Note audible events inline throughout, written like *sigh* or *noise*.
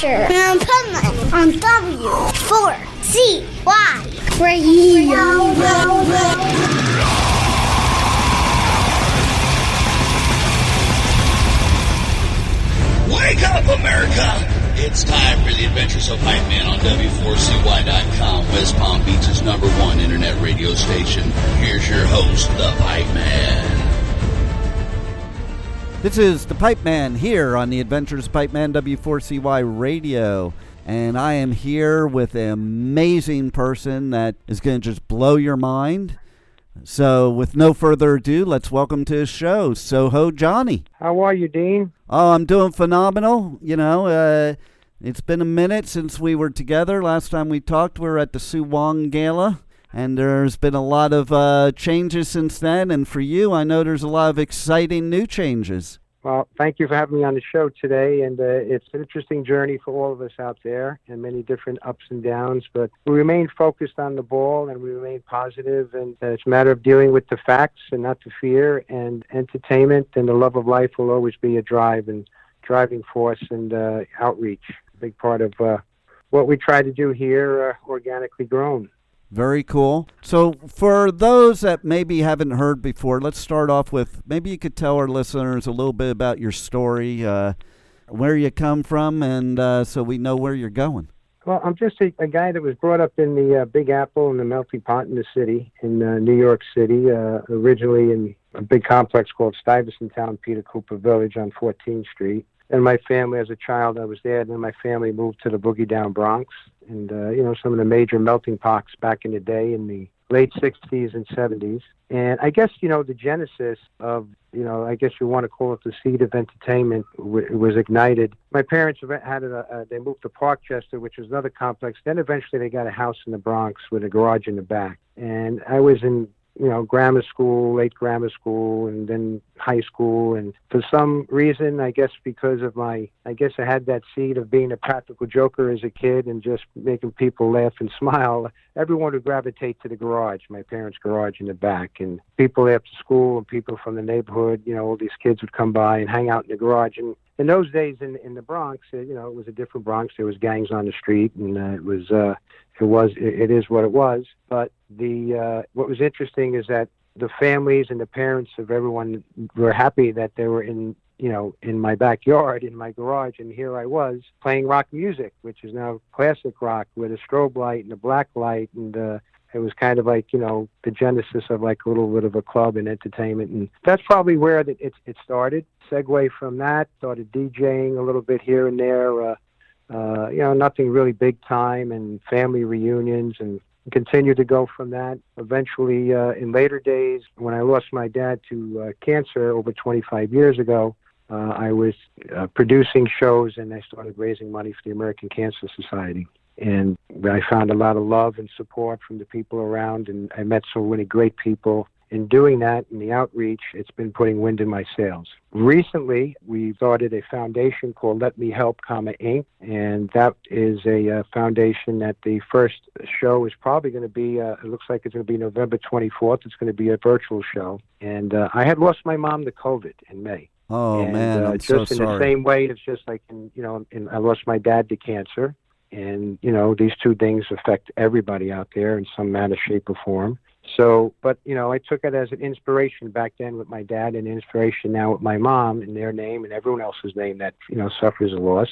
Puntland on W4CY Radio. Wake up, America! It's time for the Adventures of Pipe Man on W4CY.com, West Palm Beach's number one internet radio station. Here's your host, the Pipe Man. This is the Pipe Man here on the Adventures of Pipe Man W4CY Radio. And I am here with an amazing person that is going to just blow your mind. So, with no further ado, let's welcome to his show, Soho Johnny. How are you, Dean? Oh, I'm doing phenomenal. You know, uh, it's been a minute since we were together. Last time we talked, we were at the Sue Wong Gala, and there's been a lot of uh, changes since then. And for you, I know there's a lot of exciting new changes. Well, thank you for having me on the show today. And uh, it's an interesting journey for all of us out there and many different ups and downs. But we remain focused on the ball and we remain positive. And uh, it's a matter of dealing with the facts and not the fear. And entertainment and the love of life will always be a drive and driving force and uh, outreach. A big part of uh, what we try to do here, uh, organically grown. Very cool. So, for those that maybe haven't heard before, let's start off with maybe you could tell our listeners a little bit about your story, uh, where you come from, and uh, so we know where you're going. Well, I'm just a, a guy that was brought up in the uh, Big Apple in the melting pot in the city, in uh, New York City, uh, originally in a big complex called Stuyvesant Town, Peter Cooper Village on 14th Street and my family as a child I was there. And then my family moved to the Boogie Down Bronx, and uh, you know some of the major melting pots back in the day in the late 60s and 70s. And I guess you know the genesis of you know I guess you want to call it the seed of entertainment w- was ignited. My parents had a, a they moved to Parkchester, which was another complex. Then eventually they got a house in the Bronx with a garage in the back. And I was in you know, grammar school, late grammar school, and then high school. And for some reason, I guess because of my, I guess I had that seed of being a practical joker as a kid and just making people laugh and *laughs* smile. Everyone would gravitate to the garage, my parents' garage in the back. And people after school and people from the neighborhood, you know, all these kids would come by and hang out in the garage. And in those days in in the Bronx, uh, you know, it was a different Bronx. There was gangs on the street, and uh, it was uh, it was it, it is what it was. But the uh, what was interesting is that the families and the parents of everyone were happy that they were in you know in my backyard in my garage and here i was playing rock music which is now classic rock with a strobe light and a black light and uh it was kind of like you know the genesis of like a little bit of a club and entertainment and that's probably where it it, it started. Segue from that started djing a little bit here and there uh uh, you know, nothing really big time and family reunions and continued to go from that. Eventually, uh, in later days, when I lost my dad to uh, cancer over 25 years ago, uh, I was uh, producing shows and I started raising money for the American Cancer Society. And I found a lot of love and support from the people around, and I met so many great people in doing that and the outreach, it's been putting wind in my sails. Recently, we started a foundation called Let Me Help, comma Inc., and that is a uh, foundation that the first show is probably going to be. Uh, it looks like it's going to be November 24th. It's going to be a virtual show, and uh, I had lost my mom to COVID in May. Oh and, man, uh, I'm just so in sorry. the same way, it's just like in, you know, in, I lost my dad to cancer, and you know these two things affect everybody out there in some manner, shape, or form. So, but you know, I took it as an inspiration back then with my dad, and inspiration now with my mom and their name and everyone else's name that you know suffers a loss.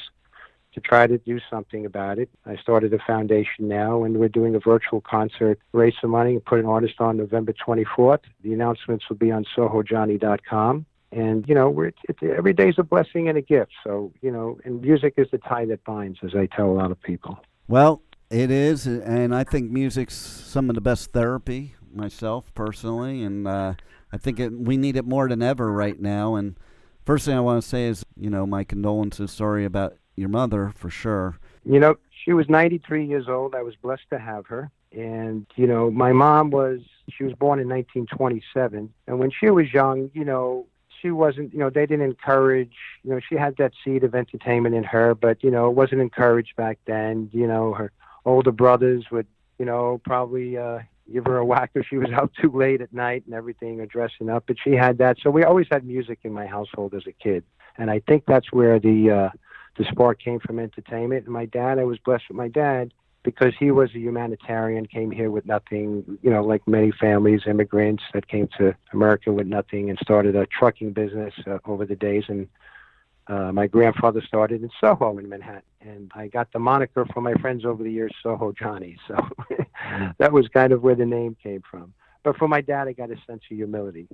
To try to do something about it, I started a foundation now, and we're doing a virtual concert, raise some money, and put an artist on November 24th. The announcements will be on SohoJohnny.com. And you know, we're, it, a blessing and a gift. So you know, and music is the tie that binds, as I tell a lot of people. Well, it is, and I think music's some of the best therapy myself personally, and uh, I think it, we need it more than ever right now. And first thing I want to say is, you know, my condolences. Sorry about your mother for sure. You know, she was 93 years old. I was blessed to have her. And, you know, my mom was, she was born in 1927. And when she was young, you know, she wasn't, you know, they didn't encourage, you know, she had that seed of entertainment in her, but, you know, it wasn't encouraged back then. You know, her older brothers would, you know, probably, uh, give her a whack if she was out too late at night and everything or dressing up. But she had that. So we always had music in my household as a kid. And I think that's where the uh, the spark came from entertainment. And my dad, I was blessed with my dad because he was a humanitarian, came here with nothing, you know, like many families, immigrants that came to America with nothing and started a trucking business uh, over the days. And uh, my grandfather started in Soho in Manhattan. And I got the moniker from my friends over the years, Soho Johnny. So *laughs* that was kind of where the name came from. But for my dad, I got a sense of humility.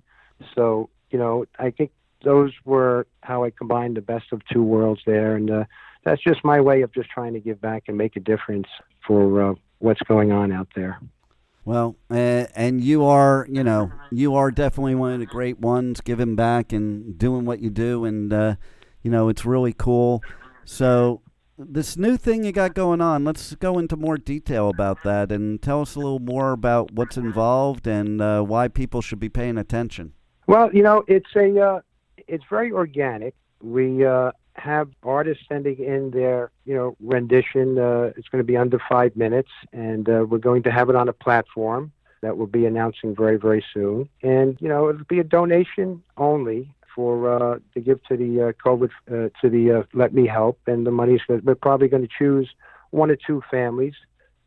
So, you know, I think those were how I combined the best of two worlds there. And uh, that's just my way of just trying to give back and make a difference for uh, what's going on out there. Well, uh, and you are, you know, you are definitely one of the great ones, giving back and doing what you do, and uh, you know, it's really cool. So, this new thing you got going on, let's go into more detail about that and tell us a little more about what's involved and uh, why people should be paying attention. Well, you know, it's a, uh, it's very organic. We uh, have artists sending in their, you know, rendition. Uh, it's going to be under five minutes, and uh, we're going to have it on a platform that we'll be announcing very, very soon. And you know, it'll be a donation only for uh, to give to the uh, COVID uh, to the uh, Let Me Help, and the money's we're probably going to choose one or two families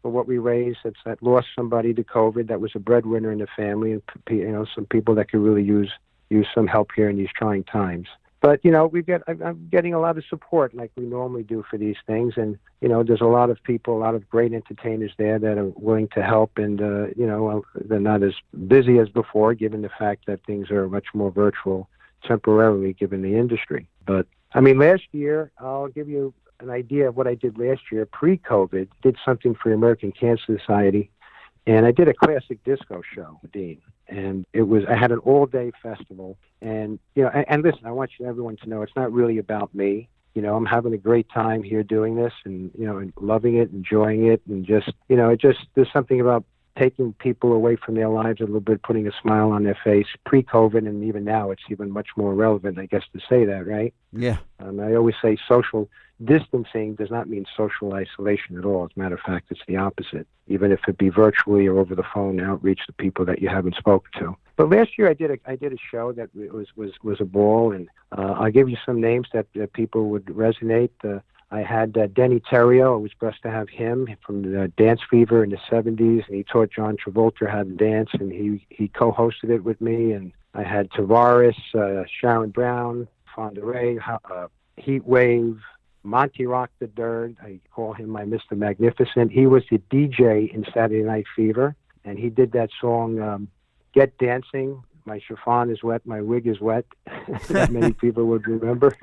for what we raise that's that lost somebody to COVID that was a breadwinner in the family, and you know, some people that could really use use some help here in these trying times. But you know we get I'm getting a lot of support like we normally do for these things, and you know there's a lot of people, a lot of great entertainers there that are willing to help, and uh, you know they're not as busy as before, given the fact that things are much more virtual temporarily, given the industry. But I mean, last year I'll give you an idea of what I did last year pre-COVID. Did something for the American Cancer Society and I did a classic disco show, Dean, and it was I had an all day festival, and you know, and, and listen, I want you everyone to know it's not really about me. You know, I'm having a great time here doing this, and you know, and loving it, enjoying it, and just you know, it just there's something about taking people away from their lives a little bit, putting a smile on their face. Pre-COVID, and even now, it's even much more relevant, I guess, to say that, right? Yeah. Um, I always say social distancing does not mean social isolation at all. As a matter of fact, it's the opposite. Even if it be virtually or over the phone, outreach to people that you haven't spoken to. But last year I did a I did a show that was was was a ball, and uh, I'll give you some names that, that people would resonate. Uh, I had uh, Denny Terrio. I was blessed to have him from the Dance Fever in the 70s, and he taught John Travolta how to dance, and he he co-hosted it with me. And I had Tavares, uh, Sharon Brown, Fonda Rae, uh, Heat Wave, Monti Rock the Third. I call him my Mr. Magnificent. He was the DJ in Saturday Night Fever, and he did that song um, "Get Dancing." My chiffon is wet, my wig is wet. *laughs* that many people would remember.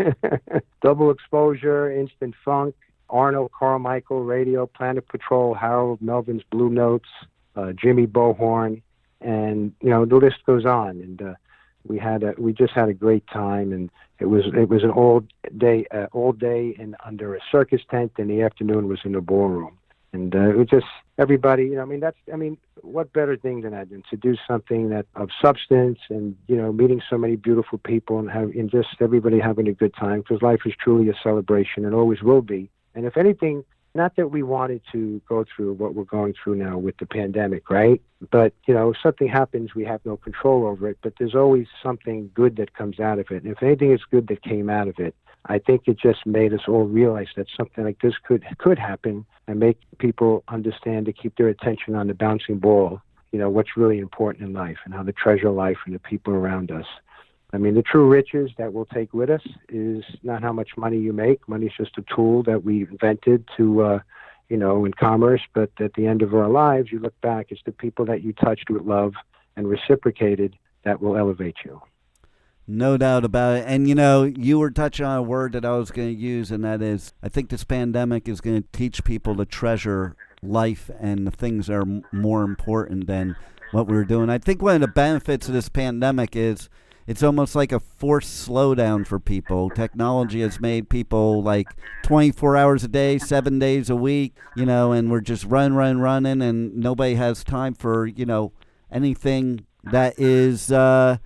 *laughs* Double Exposure, Instant Funk, Arnold Carmichael, Radio, Planet Patrol, Harold Melvin's Blue Notes, uh, Jimmy Bo Horne, and you know the list goes on. And uh, we had a, we just had a great time, and it was it was an all day uh, all day and under a circus tent, and the afternoon was in the ballroom, and uh, it was just everybody. You know, I mean that's I mean what better thing than that than to do something that of substance and you know meeting so many beautiful people and have and just everybody having a good time because life is truly a celebration and always will be. And if anything, not that we wanted to go through what we're going through now with the pandemic, right? But, you know, if something happens, we have no control over it, but there's always something good that comes out of it. And if anything is good that came out of it, I think it just made us all realize that something like this could could happen and make people understand to keep their attention on the bouncing ball, you know, what's really important in life and how to treasure life and the people around us. I mean, the true riches that we'll take with us is not how much money you make. Money's just a tool that we invented to, uh, you know, in commerce. But at the end of our lives, you look back, it's the people that you touched with love and reciprocated that will elevate you. No doubt about it. And you know, you were touching on a word that I was going to use, and that is I think this pandemic is going to teach people to treasure life and the things that are more important than what we we're doing. I think one of the benefits of this pandemic is it's almost like a forced slowdown for people. Technology has made people like 24 hours a day, seven days a week, you know, and we're just run, run, running, and nobody has time for, you know, anything that is, uh,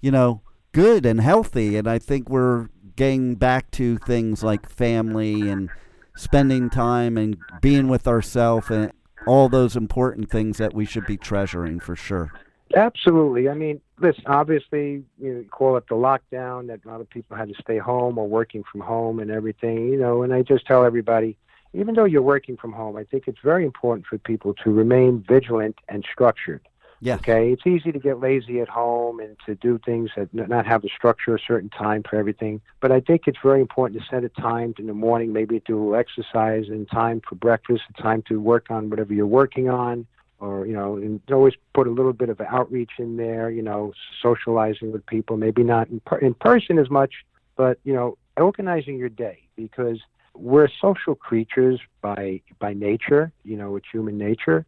you know, good and healthy. And I think we're getting back to things like family and spending time and being with ourselves and all those important things that we should be treasuring for sure. Absolutely. I mean, listen, obviously, you call it the lockdown that a lot of people had to stay home or working from home and everything, you know, and I just tell everybody, even though you're working from home, I think it's very important for people to remain vigilant and structured. Yeah. Okay, it's easy to get lazy at home and to do things that not have a structure, a certain time for everything. But I think it's very important to set a time in the morning, maybe do exercise, and time for breakfast, and time to work on whatever you're working on, or you know, and always put a little bit of outreach in there. You know, socializing with people, maybe not in, per- in person as much, but you know, organizing your day because we're social creatures by by nature. You know, it's human nature,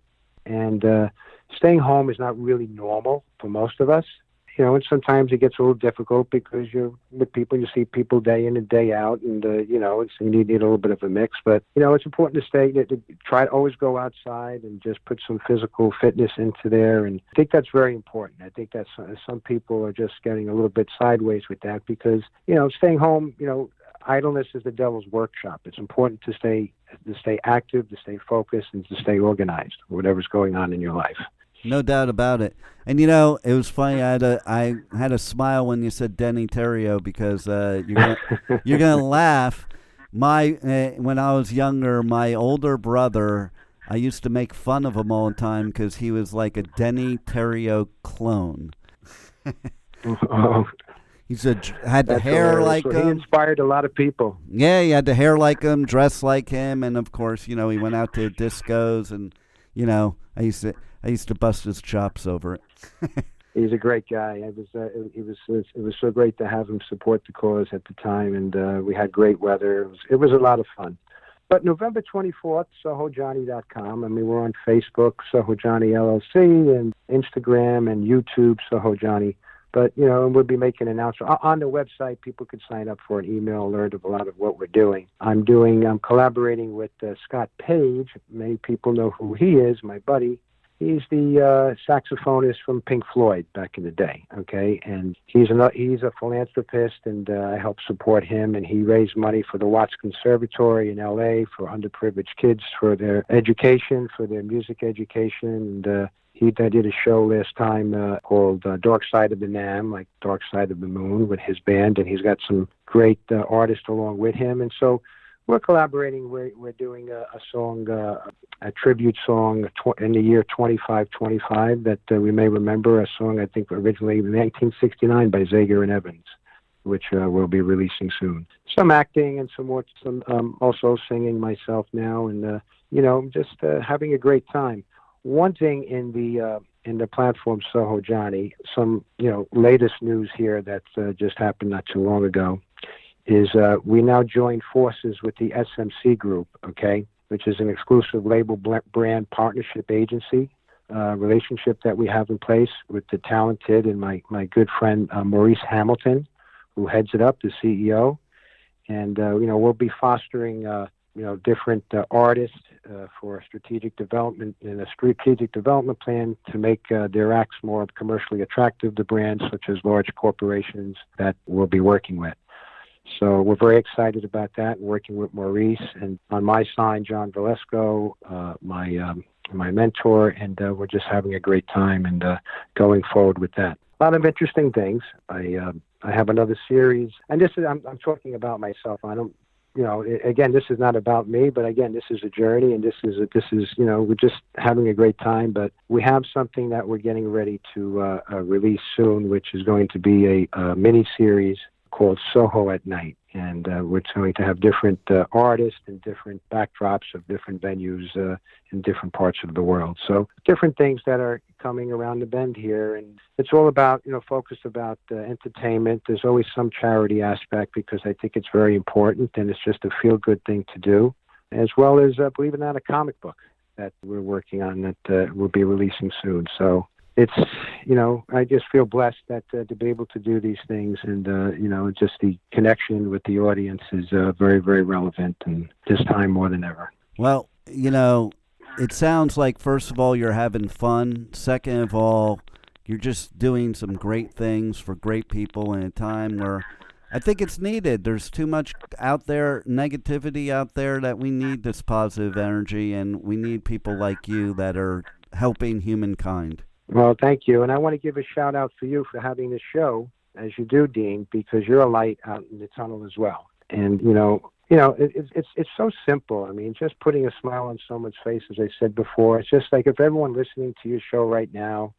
and uh, staying home is not really normal for most of us. You know, and sometimes it gets a little difficult because you're with people, you see people day in and day out, and uh, you know, it's, you need, need a little bit of a mix. But you know, it's important to stay, to try to always go outside and just put some physical fitness into there. And I think that's very important. I think that uh, some people are just getting a little bit sideways with that because you know, staying home, you know, idleness is the devil's workshop. It's important to stay to stay active, to stay focused, and to stay organized. Whatever's going on in your life. No doubt about it. And you know, it was funny. I had a I had a smile when you said Denny Terrio because uh, you're gonna *laughs* you're gonna laugh. My uh, when I was younger, my older brother, I used to make fun of him all the time because he was like a Denny Terrio clone. *laughs* *laughs* Oh, He's a had the that's hair hilarious. like Well, he him. inspired a lot of people. Yeah, he had the hair like him, dressed like him, and of course, you know, he went out to discos, and you know, I used to I used to bust his chops over it. *laughs* He's a great guy. It was uh, it, was it was so great to have him support the cause at the time, and uh, we had great weather. It was it was a lot of fun. But November 24th, SohoJohnny.com. I mean, we're on Facebook, Soho Johnny LLC, and Instagram and YouTube, Soho Johnny. But, you know, and we'll be making announcements. O- On the website, people can sign up for an email alert of a lot of what we're doing. I'm doing, I'm collaborating with uh, Scott Page. Many people know who he is, my buddy. He's the uh, saxophonist from Pink Floyd back in the day. Okay, and he's a he's a philanthropist, and uh, I help support him. And he raised money for the Watts Conservatory in L.A. for underprivileged kids for their education, for their music education. And uh, he I did a show last time uh, called uh, Dark Side of the Nam, like Dark Side of the Moon, with his band, and he's got some great uh, artists along with him. And so we're collaborating. We're, we're doing a, a song, uh, a tribute song tw- in the year 2525 that uh, we may remember, a song I think originally in 1969 by Zager and Evans, which uh, we'll be releasing soon. Some acting and some more, some um, also singing myself now, and uh, you know, just uh, having a great time. One thing in the uh, in the platform Soho Johnny, some you know latest news here that uh, just happened not too long ago is uh, we now join forces with the SMC Group, okay, which is an exclusive label brand partnership agency uh, relationship that we have in place with the talented and my, my good friend uh, Maurice Hamilton, who heads it up, the CEO. And, uh, you know, we'll be fostering, you know, different uh, artists uh, for strategic development and a strategic development plan to make uh, their acts more commercially attractive to brands such as large corporations that we'll be working with. So we're very excited about that, working with Maurice and on my side, John Valesco, uh, my um, my mentor, and uh, we're just having a great time and uh, going forward with that. A lot of interesting things. I uh, I have another series, and this is I'm, I'm talking about myself. I don't, you know, again, this is not about me, but again, this is a journey, and this is a, this is you know we're just having a great time. But we have something that we're getting ready to uh, uh, release soon, which is going to be a, a mini series called Soho at Night. And uh, we're going to have different uh, artists and different backdrops of different venues uh, in different parts of the world. So different things that are coming around the bend here. And it's all about, you know, focused about uh, entertainment. There's always some charity aspect because I think it's very important and it's just a feel good thing to do, as well as, uh, believe it or not, a comic book that we're working on that uh, we'll be releasing soon. So it's you know I just feel blessed that uh, to be able to do these things and uh, you know just the connection with the audience is uh, very very relevant and this time more than ever. Well, you know, it sounds like first of all you're having fun. Second of all, you're just doing some great things for great people in a time where I think it's needed. There's too much out there, negativity out there that we need this positive energy and we need people like you that are helping humankind. Well, thank you. And I want to give a shout out for you for having this show, as you do, Dean, because you're a light out in the tunnel as well. And, you know, you know, it, it's it's it's so simple. I mean, just putting a smile on someone's face, as I said before. It's just like if everyone listening to your show right now,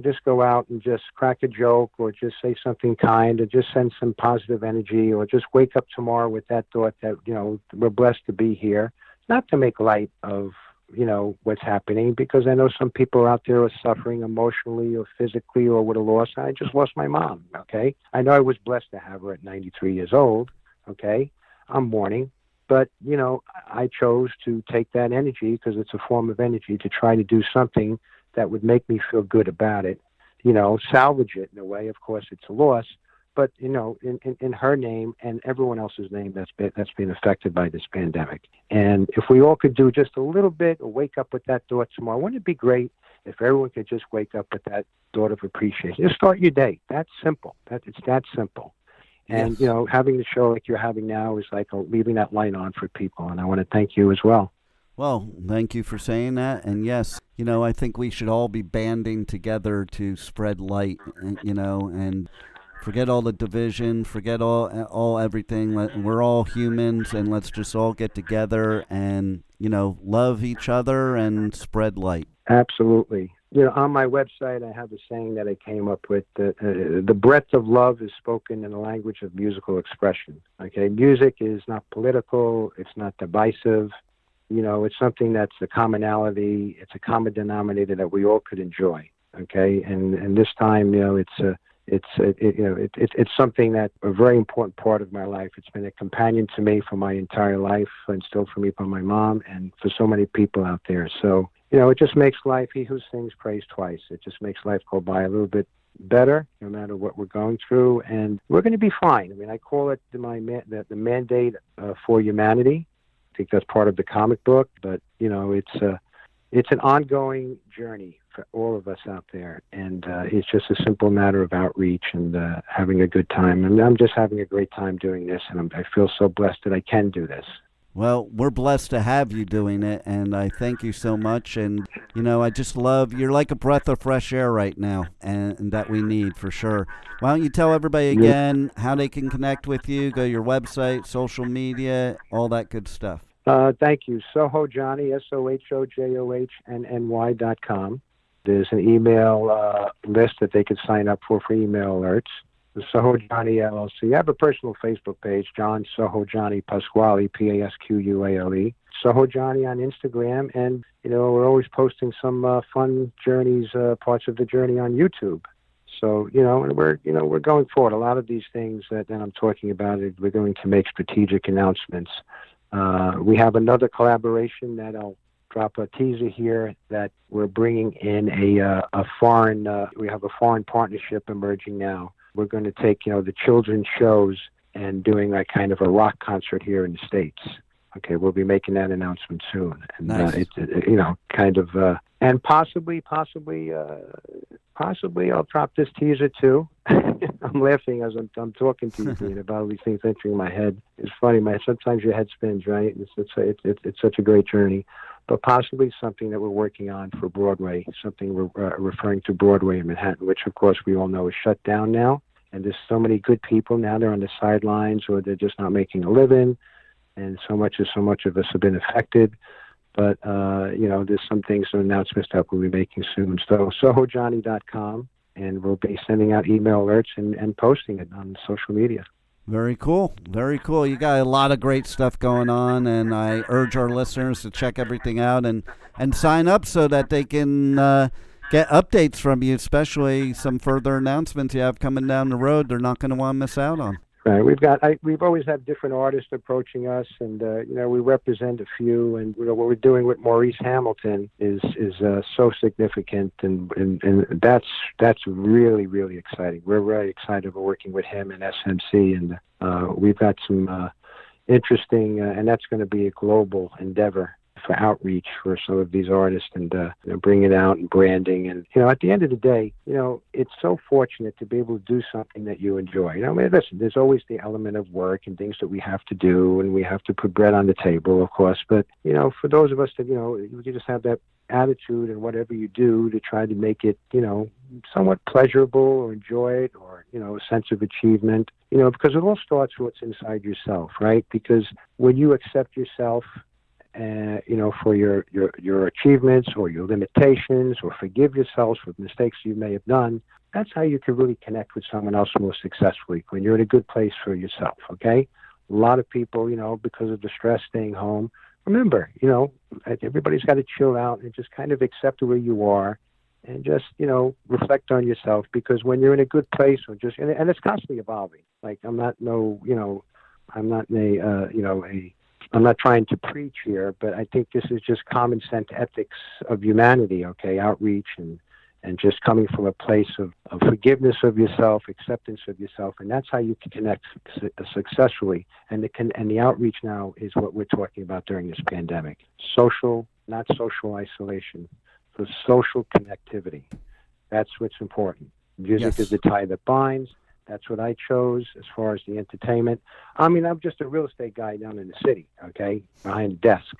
just go out and just crack a joke, or just say something kind, or just send some positive energy, or just wake up tomorrow with that thought that you know we're blessed to be here. Not to make light of you know what's happening because I know some people out there are suffering emotionally or physically or with a loss. I just lost my mom. Okay, I know I was blessed to have her at 93 years old. Okay, I'm mourning, but you know I chose to take that energy because it's a form of energy to try to do something that would make me feel good about it. You know, salvage it in a way. Of course, it's a loss, but you know, in, in, in her name and everyone else's name that's been that's been affected by this pandemic. And if we all could do just a little bit, or wake up with that thought tomorrow, wouldn't it be great if everyone could just wake up with that thought of appreciation? Just start your day. That's simple. That it's that simple. And Yes. you know, having the show like you're having now is like a, leaving that light on for people. And I want to thank you as well. Well, thank you for saying that. And yes, you know, I think we should all be banding together to spread light, you know, and forget all the division, forget all all everything. Let- We're all humans and let's just all get together and, you know, love each other and spread light. Absolutely. You know, on my website, I have a saying that I came up with: that, uh, "The breadth of love is spoken in the language of musical expression." Okay, music is not political; it's not divisive. You know, it's something that's a commonality. It's a common denominator that we all could enjoy. Okay, and and this time, you know, it's a it's it, it, you know it, it, it's something that a very important part of my life. It's been a companion to me for my entire life, and still for me by my mom, and for so many people out there. So you know, it just makes life. He who sings prays twice. It just makes life go by a little bit better, no matter what we're going through, and we're going to be fine. I mean, I call it the, my the, the mandate uh, for humanity. I think that's part of the comic book, but you know, it's uh, it's an ongoing journey for all of us out there, and uh, it's just a simple matter of outreach and uh, having a good time. And I'm just having a great time doing this, and I'm, I feel so blessed that I can do this. Well, we're blessed to have you doing it, and I thank you so much. And you know, I just love you're like a breath of fresh air right now, and, and that we need for sure. Why don't you tell everybody again how they can connect with you? Go to your website, social media, all that good stuff. Uh, thank you. Soho Johnny, S O H O J O H N N Y dot com. There's an email uh, list that they could sign up for for email alerts. The Soho Johnny LLC. I have a personal Facebook page, John Soho Johnny Pasquale, P A S Q U A L E. Soho Johnny on Instagram, and you know we're always posting some uh, fun journeys, uh, parts of the journey on YouTube. So you know, and we're you know we're going forward. A lot of these things that, that I'm talking about, we're going to make strategic announcements. Uh, we have another collaboration that I'll drop a teaser here that we're bringing in a uh, a foreign. Uh, we have a foreign partnership emerging now. We're going to take you know the children's shows and doing like kind of a rock concert here in the states. Okay, we'll be making that announcement soon, and Nice. uh, it's uh, you know kind of uh, and possibly possibly uh, possibly I'll drop this teaser too. *laughs* I'm laughing as I'm, I'm talking to you *laughs* Dean, about all these things entering my head. It's funny, my sometimes your head spins, right? It's it's it's, it's, it's such a great journey, but possibly something that we're working on for Broadway, something we're uh, referring to Broadway in Manhattan, which of course we all know is shut down now. And there's so many good people now they're on the sidelines or they're just not making a living, and so much as so much of us have been affected. But uh, you know, there's some things, some announcements that we'll be making soon. So sohojohnny.com, and we'll be sending out email alerts and, and posting it on social media. Very cool. Very cool. You got a lot of great stuff going on, and I urge our listeners to check everything out and, and sign up so that they can uh, get updates from you, especially some further announcements you have coming down the road. They're not going to want to miss out on. Right. We've got. I, we've always had different artists approaching us, and uh, you know we represent a few. And you know what we're doing with Maurice Hamilton is is uh, so significant, and, and and that's that's really really exciting. We're very excited about working with him and SMC, and uh, we've got some uh, interesting, uh, and that's going to be a global endeavor for outreach for some of these artists and uh, you know, bringing it out and branding. And you know, at the end of the day, you know, it's so fortunate to be able to do something that you enjoy. You know, I mean, listen, there's always the element of work and things that we have to do, and we have to put bread on the table, of course. But you know, for those of us that you know, you just have that attitude and whatever you do to try to make it, you know, somewhat pleasurable or enjoy it or, you know, a sense of achievement, you know, because it all starts with what's inside yourself, right? Because when you accept yourself, uh, you know, for your, your, your achievements or your limitations or forgive yourself for mistakes you may have done, that's how you can really connect with someone else more successfully when you're in a good place for yourself, okay? A lot of people, you know, because of the stress staying home, remember, you know, everybody's got to chill out and just kind of accept where you are and just, you know, reflect on yourself because when you're in a good place or just, and, and it's constantly evolving. Like, I'm not no, you know, I'm not a, uh, you know, a, I'm not trying to preach here, but I think this is just common sense ethics of humanity, okay? Outreach and, and just coming from a place of, of forgiveness of yourself, acceptance of yourself, and that's how you can connect su- successfully. And the con- and the outreach now is what we're talking about during this pandemic: social, not social isolation, so social connectivity. That's what's important. Music Yes. is the tie that binds. That's what I chose as far as the entertainment. I mean, I'm just a real estate guy down in the city, okay, behind a desk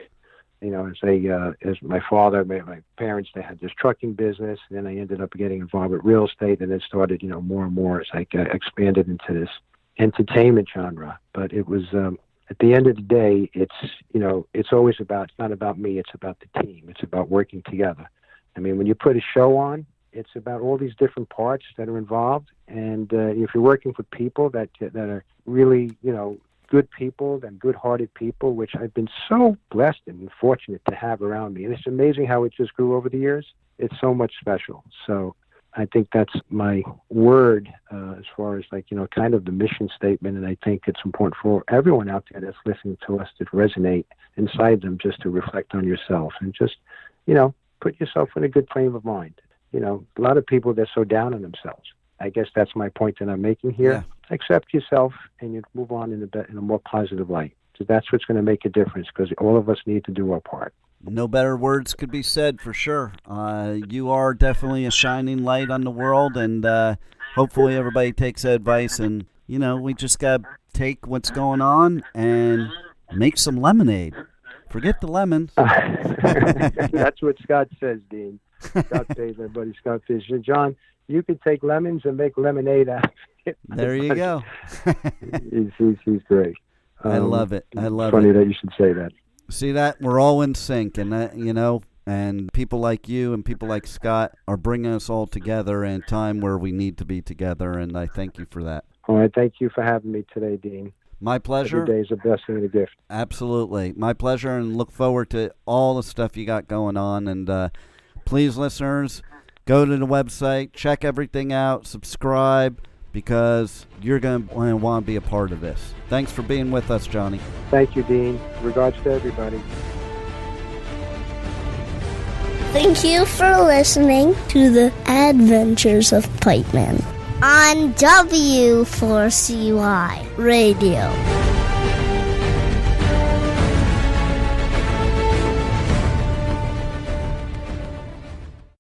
you know, as a uh, as my father, my, my parents, they had this trucking business, and then I ended up getting involved with real estate, and it started, you know, more and more as I uh, expanded into this entertainment genre. But it was um, at the end of the day, it's you know, it's always about it's not about me, it's about the team, it's about working together. I mean, when you put a show on, it's about all these different parts that are involved, and uh, if you're working with people that that are really, you know, good people and good-hearted people, which I've been so blessed and fortunate to have around me. And it's amazing how it just grew over the years. It's so much special. So I think that's my word uh, as far as like you know, kind of the mission statement. And I think it's important for everyone out there that's listening to us to resonate inside them, just to reflect on yourself and just you know, put yourself in a good frame of mind. You know, a lot of people they're so down on themselves. I guess that's my point that I'm making here. Yeah. Accept yourself and you move on in a, be- in a more positive light. So that's what's going to make a difference because all of us need to do our part. No better words could be said for sure. Uh, you are definitely a shining light on the world, and uh, hopefully everybody takes advice. And you know, we just got to take what's going on and make some lemonade. Forget the lemons. *laughs* *laughs* that's what Scott says, Dean. Scott says, my buddy Scott says, John, you could take lemons and make lemonade out of it. *laughs* There you go. he's, he's, he's great. I Um, love it. I love funny it. that you should say that. See that we're all in sync, and that you know, and people like you and people like Scott are bringing us all together in a time where we need to be together. And I thank you for that. All right, thank you for having me today, Dean. My pleasure. Every day is a blessing and a gift. Absolutely. My pleasure, and look forward to all the stuff you got going on. And uh, please, listeners, go to the website, check everything out, subscribe, because you're going to want to be a part of this. Thanks for being with us, Johnny. Thank you, Dean. Regards to everybody. Thank you for listening to the Adventures of Pipe Man on W4CY Radio.